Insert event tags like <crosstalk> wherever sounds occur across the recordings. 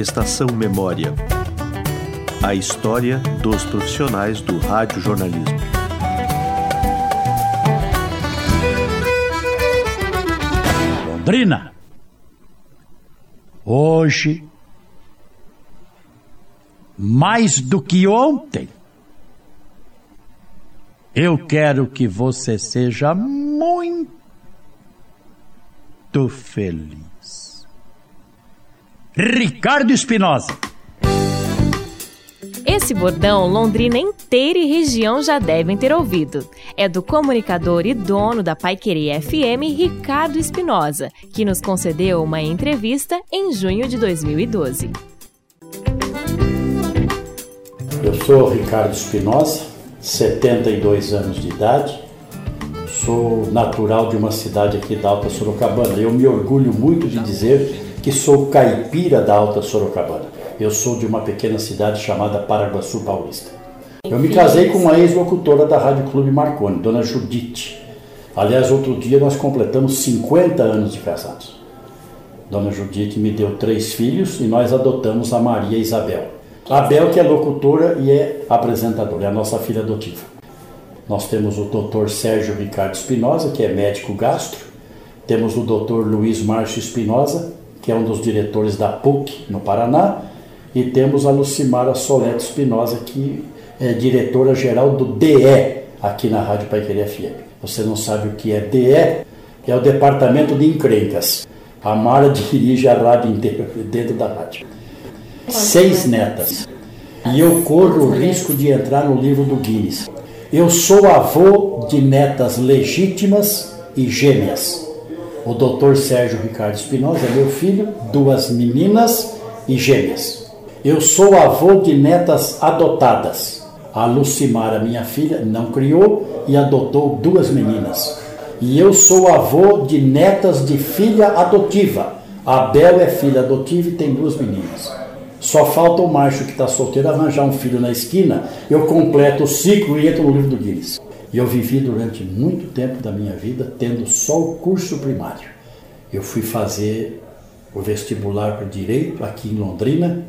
Estação Memória. A história dos profissionais do rádio jornalismo. Londrina. Hoje, mais do que ontem, eu quero que você seja muito feliz. Ricardo Espinosa. Esse bordão Londrina inteira e região já devem ter ouvido. É do comunicador e dono da Paiquerê FM, Ricardo Espinosa, que nos concedeu uma entrevista em junho de 2012. Eu sou Ricardo Espinosa, 72 anos de idade, sou natural de uma cidade aqui da Alta Sorocabana. Eu me orgulho muito de dizer que sou caipira da Alta Sorocabana. Eu sou de uma pequena cidade chamada Paraguaçu Paulista. Eu me casei com uma ex-locutora da Rádio Clube Marconi, Dona Judite. Aliás, outro dia nós completamos 50 anos de casados. Dona Judite me deu três filhos e nós adotamos a Maria Isabel. A Bel, que é locutora e é apresentadora, é a nossa filha adotiva. Nós temos o Dr. Sérgio Ricardo Espinosa, que é médico gastro. Temos o Dr. Luiz Márcio Espinosa, que é um dos diretores da PUC no Paraná. E temos a Lucimara Soleto Espinosa, que é diretora geral do DE aqui na Rádio Paiqueria FM. Você não sabe o que é DE? É o Departamento de Encrencas. A Mara <laughs> dirige a rádio inteira dentro da rádio seis netas. E eu corro o risco de entrar no livro do Guinness. Eu sou avô de netas legítimas e gêmeas. O doutor Sérgio Ricardo Espinosa é meu filho, duas meninas e gêmeas. Eu sou avô de netas adotadas. A Lucimara, minha filha, não criou e adotou duas meninas. E eu sou avô de netas de filha adotiva. A Bel é filha adotiva e tem duas meninas. Só falta o macho que está solteiro arranjar um filho na esquina, eu completo o ciclo e entro no livro do Guinness. E eu vivi durante muito tempo da minha vida tendo só o curso primário. Eu fui fazer o vestibular para Direito aqui em Londrina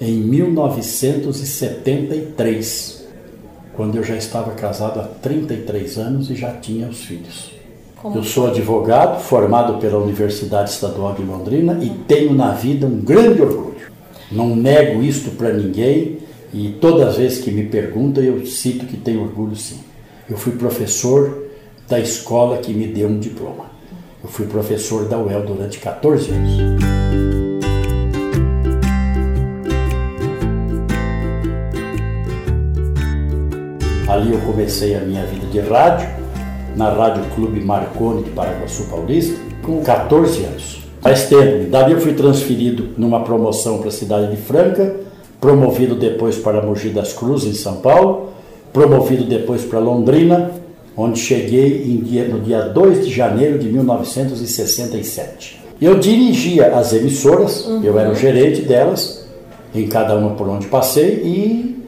em 1973, quando eu já estava casado há 33 anos e já tinha os filhos. Como eu sou advogado, formado pela Universidade Estadual de Londrina e tenho na vida um grande orgulho. Não nego isto para ninguém e todas as vezes que me perguntam eu cito que tenho orgulho sim. Eu fui professor da escola que me deu um diploma. Eu fui professor da UEL durante 14 anos. Ali eu comecei a minha vida de rádio, na Rádio Clube Marconi de Paraguaçu Paulista, com 14 anos. Faz tempo. Dali eu fui transferido numa promoção para a cidade de Franca, promovido depois para Mogi das Cruzes, em São Paulo, promovido depois para Londrina, onde cheguei dia, no dia 2 de janeiro de 1967. Eu dirigia as emissoras, uhum. eu era o gerente delas, em cada uma por onde passei, e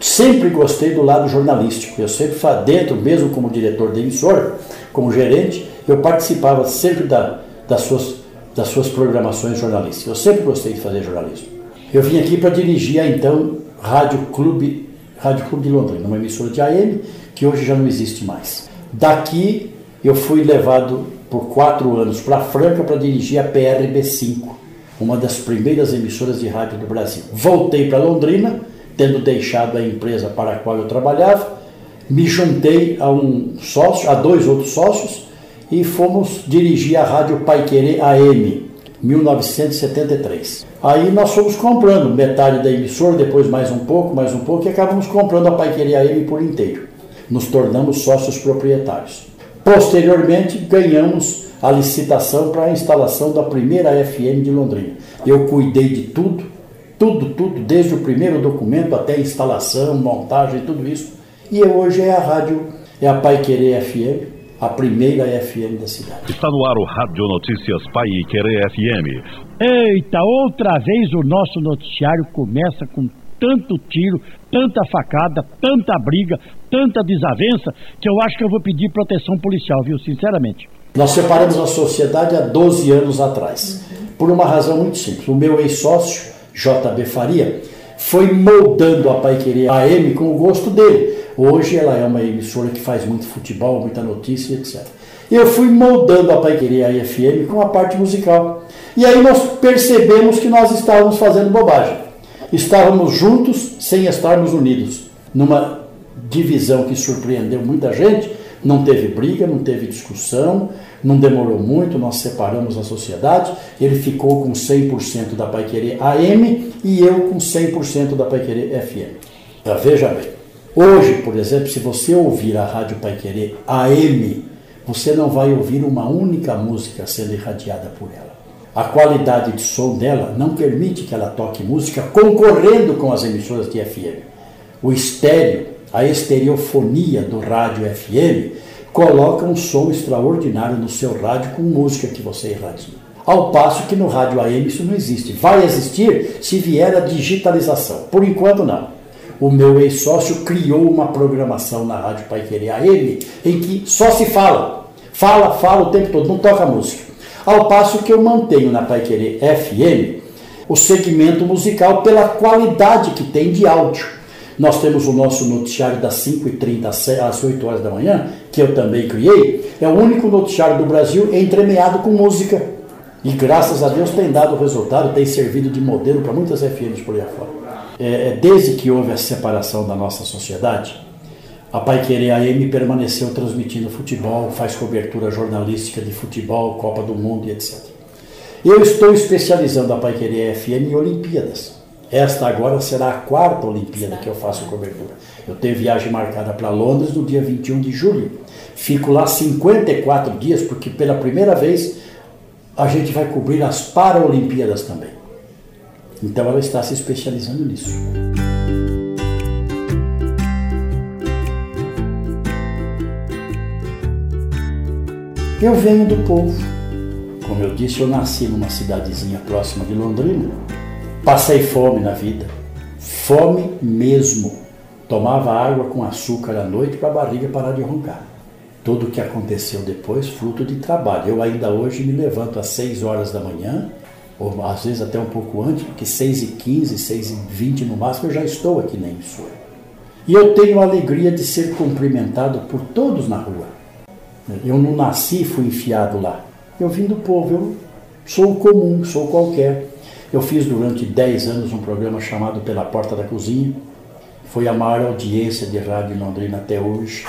sempre gostei do lado jornalístico. Eu sempre, dentro, mesmo como diretor da emissora, como gerente, eu participava sempre da, das suas das suas programações jornalísticas. Eu sempre gostei de fazer jornalismo. Eu vim aqui para dirigir a então Rádio Clube, Rádio Clube de Londrina, uma emissora de AM que hoje já não existe mais. Daqui eu fui levado por quatro anos para Franca para dirigir a PRB5, uma das primeiras emissoras de rádio do Brasil. Voltei para Londrina, tendo deixado a empresa para a qual eu trabalhava, me juntei a um sócio, a dois outros sócios e fomos dirigir a Rádio Paiquerê AM, 1973. Aí nós fomos comprando metade da emissora, depois mais um pouco, mais um pouco, e acabamos comprando a Paiquerê AM por inteiro. Nos tornamos sócios proprietários. Posteriormente, ganhamos a licitação para a instalação da primeira FM de Londrina. Eu cuidei de tudo, tudo, tudo, desde o primeiro documento até a instalação, montagem, tudo isso. E hoje é a rádio, é a Paiquerê FM, a primeira FM da cidade. Está no ar o Rádio Notícias Pai e Querer FM. Eita, outra vez o nosso noticiário começa com tanto tiro, tanta facada, tanta briga, tanta desavença, que eu acho que eu vou pedir proteção policial, viu? Sinceramente. Nós separamos a sociedade há 12 anos atrás, por uma razão muito simples. O meu ex-sócio JB Faria, foi moldando a Pai Querer AM com o gosto dele. Hoje ela é uma emissora que faz muito futebol, muita notícia, etc. Eu fui moldando a Pai Querer a FM com a parte musical. E aí nós percebemos que nós estávamos fazendo bobagem. Estávamos juntos sem estarmos unidos. Numa divisão que surpreendeu muita gente, não teve briga, não teve discussão, não demorou muito, nós separamos a sociedade. Ele ficou com 100% da Pai Querer AM e eu com 100% da Pai Querer FM. Então, veja bem, hoje, por exemplo, se você ouvir a Rádio Pai Querer AM, você não vai ouvir uma única música sendo irradiada por ela. A qualidade de som dela não permite que ela toque música concorrendo com as emissoras de FM. O estéreo, a estereofonia do rádio FM coloca um som extraordinário no seu rádio com música que você irradia. Ao passo que no rádio AM isso não existe. Vai existir se vier a digitalização. Por enquanto, não. O meu ex-sócio criou uma programação na Rádio Pai Querer AM em que só se fala. Fala, fala o tempo todo, não toca música. Ao passo que eu mantenho na Pai Querer FM o segmento musical pela qualidade que tem de áudio. Nós temos o nosso noticiário das 5h30 às 8 horas da manhã, que eu também criei. É o único noticiário do Brasil entremeado com música. E graças a Deus tem dado resultado, tem servido de modelo para muitas FMs por aí afora. É, é, desde que houve a separação da nossa sociedade, a Pai Querer AM permaneceu transmitindo futebol, faz cobertura jornalística de futebol, Copa do Mundo e etc. Eu estou especializando a Pai Querer FM em Olimpíadas. Esta agora será a quarta Olimpíada que eu faço cobertura. Eu tenho viagem marcada para Londres no dia 21 de julho. Fico lá 54 dias, porque pela primeira vez a gente vai cobrir as Paralimpíadas também. Então ela está se especializando nisso. Eu venho do povo. Como eu disse, eu nasci numa cidadezinha próxima de Londrina Passei fome na vida, fome mesmo. Tomava água com açúcar à noite para a barriga parar de roncar. Tudo o que aconteceu depois, fruto de trabalho. Eu ainda hoje me levanto às 6 horas da manhã, ou às vezes até um pouco antes, porque 6 e 15, 6 e 20 no máximo eu já estou aqui na emissora. E eu tenho a alegria de ser cumprimentado por todos na rua. Eu não nasci e fui enfiado lá. Eu vim do povo, eu sou comum, sou qualquer. Eu fiz durante 10 anos um programa chamado Pela Porta da Cozinha. Foi a maior audiência de rádio em Londrina até hoje.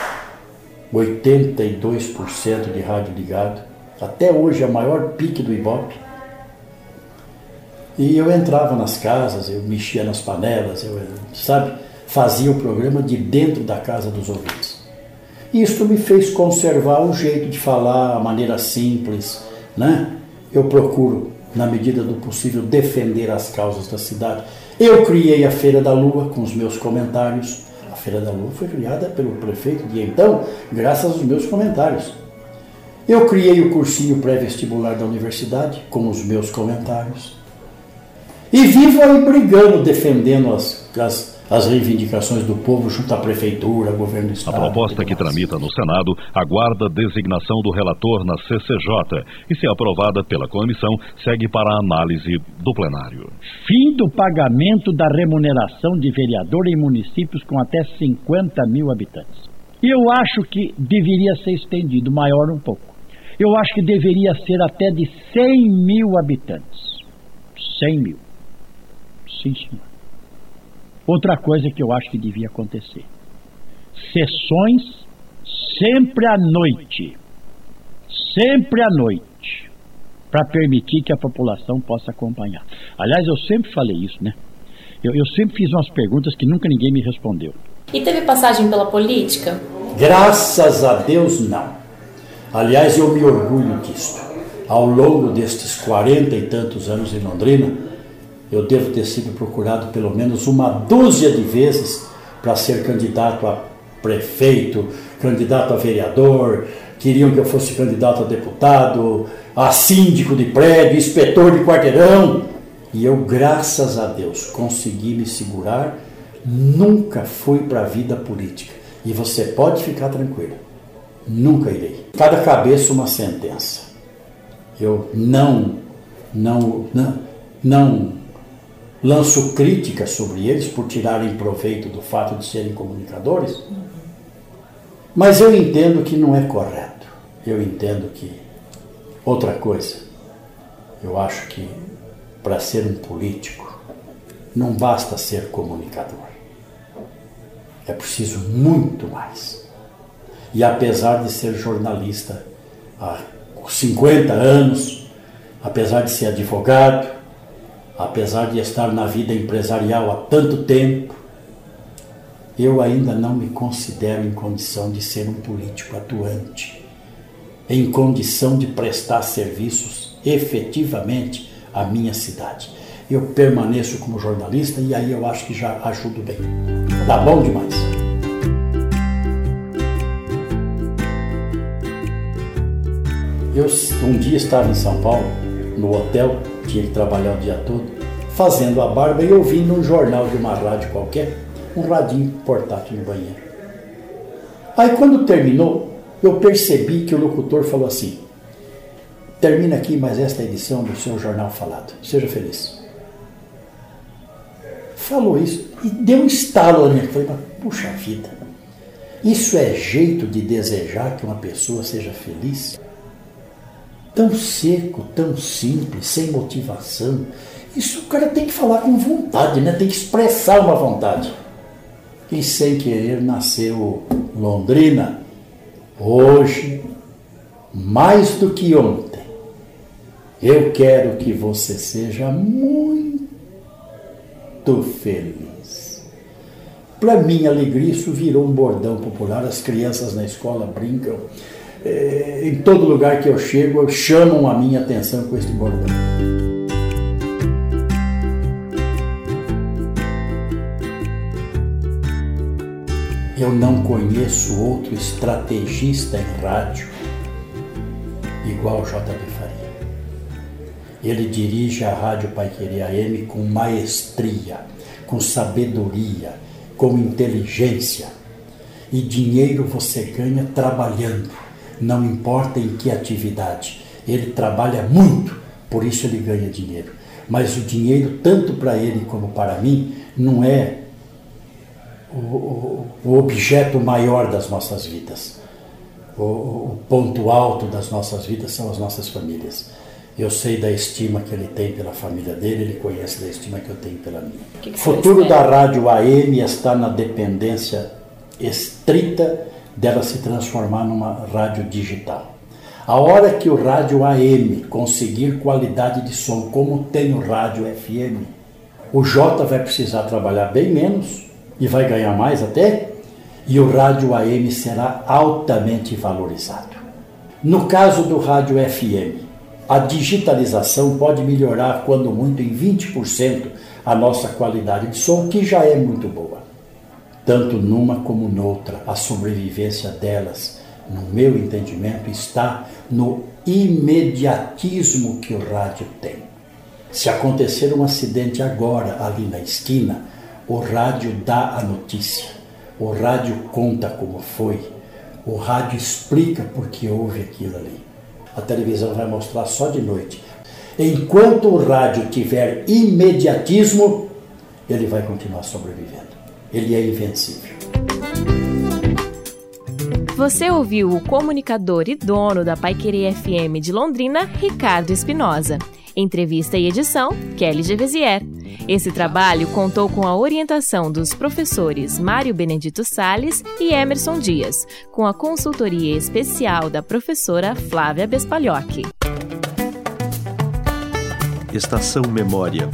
82% de rádio ligado. Até hoje a maior pique do Ibope. E eu entrava nas casas, eu mexia nas panelas, eu, sabe, fazia o programa de dentro da casa dos ouvintes. Isso me fez conservar o jeito de falar, a maneira simples, né? Eu procuro na medida do possível, defender as causas da cidade. Eu criei a Feira da Lua com os meus comentários. A Feira da Lua foi criada pelo prefeito de então, graças aos meus comentários. Eu criei o cursinho pré-vestibular da universidade com os meus comentários. E vivo aí brigando, defendendo as, as as reivindicações do povo junto à prefeitura, governo do estado. A proposta que tramita no Senado aguarda a designação do relator na CCJ e, se aprovada pela comissão, segue para a análise do plenário. Fim do pagamento da remuneração de vereador em municípios com até 50 mil habitantes. Eu acho que deveria ser estendido, maior um pouco. Eu acho que deveria ser até de 100 mil habitantes. 100 mil. Sim, senhor. Outra coisa que eu acho que devia acontecer: sessões sempre à noite. Sempre à noite. Para permitir que a população possa acompanhar. Aliás, eu sempre falei isso, né? Eu, eu sempre fiz umas perguntas que nunca ninguém me respondeu. E teve passagem pela política? Graças a Deus, não. Aliás, eu me orgulho disso. Ao longo destes quarenta e tantos anos em Londrina, eu devo ter sido procurado pelo menos uma dúzia de vezes para ser candidato a prefeito, candidato a vereador, queriam que eu fosse candidato a deputado, a síndico de prédio, inspetor de quarteirão. E eu, graças a Deus, consegui me segurar, nunca fui para a vida política. E você pode ficar tranquilo, nunca irei. Cada cabeça uma sentença. Eu não, não, não, não lanço críticas sobre eles por tirarem proveito do fato de serem comunicadores, mas eu entendo que não é correto. Eu entendo que outra coisa. Eu acho que para ser um político não basta ser comunicador. É preciso muito mais. E apesar de ser jornalista há 50 anos, apesar de ser advogado, apesar de estar na vida empresarial há tanto tempo, eu ainda não me considero em condição de ser um político atuante, em condição de prestar serviços efetivamente à minha cidade. Eu permaneço como jornalista e aí eu acho que já ajudo bem. Tá bom demais. Eu um dia estava em São Paulo, no hotel, tinha que trabalhar o dia todo, fazendo a barba e ouvindo um jornal de uma rádio qualquer, um radinho portátil no banheiro. Aí quando terminou, eu percebi que o locutor falou assim: Termina aqui mais esta edição do seu jornal falado. Seja feliz. Falou isso e deu um estalo na minha. Mas puxa vida, isso é jeito de desejar que uma pessoa seja feliz? Tão seco, tão simples, sem motivação. Isso o cara tem que falar com vontade, né? tem que expressar uma vontade. E sem querer nasceu Londrina, hoje, mais do que ontem. Eu quero que você seja muito feliz. Para minha alegria, isso virou um bordão popular. As crianças na escola brincam. É, em todo lugar que eu chego, chamam a minha atenção com este bordão. Eu não conheço outro estrategista em rádio igual JB Faria. Ele dirige a Rádio Paiqueria AM com maestria, com sabedoria, com inteligência. E dinheiro você ganha trabalhando, não importa em que atividade. Ele trabalha muito, por isso ele ganha dinheiro. Mas o dinheiro, tanto para ele como para mim, não é o, o, objeto maior das nossas vidas. O, o ponto alto das nossas vidas são as nossas famílias. Eu sei da estima que ele tem pela família dele, ele conhece da estima que eu tenho pela minha. O futuro da rádio AM está na dependência estrita dela se transformar numa rádio digital. A hora que o rádio AM conseguir qualidade de som como tem o rádio FM, o J vai precisar trabalhar bem menos e vai ganhar mais até, e o rádio AM será altamente valorizado. No caso do rádio FM, a digitalização pode melhorar, quando muito, em 20% a nossa qualidade de som, que já é muito boa. Tanto numa como noutra, a sobrevivência delas, no meu entendimento, está no imediatismo que o rádio tem. Se acontecer um acidente agora ali na esquina, o rádio dá a notícia, o rádio conta como foi, o rádio explica por que houve aquilo ali. A televisão vai mostrar só de noite. Enquanto o rádio tiver imediatismo, ele vai continuar sobrevivendo. Ele é invencível. Você ouviu o comunicador e dono da Paiqueria FM de Londrina, Ricardo Espinosa. Entrevista e edição, Kelly Gevesier. Esse trabalho contou com a orientação dos professores Mário Benedito Sales e Emerson Dias, com a consultoria especial da professora Flávia Bespalhocchi. Estação Memória.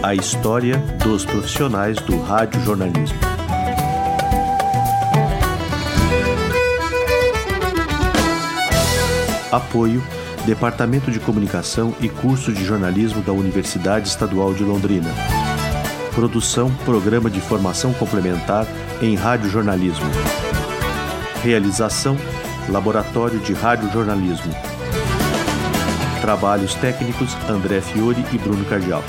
A história dos profissionais do rádio jornalismo. Apoio Departamento de Comunicação e Curso de Jornalismo da Universidade Estadual de Londrina. Produção Programa de Formação Complementar em Rádio Jornalismo. Realização Laboratório de Rádio Jornalismo. Trabalhos técnicos André Fiore e Bruno Cardial.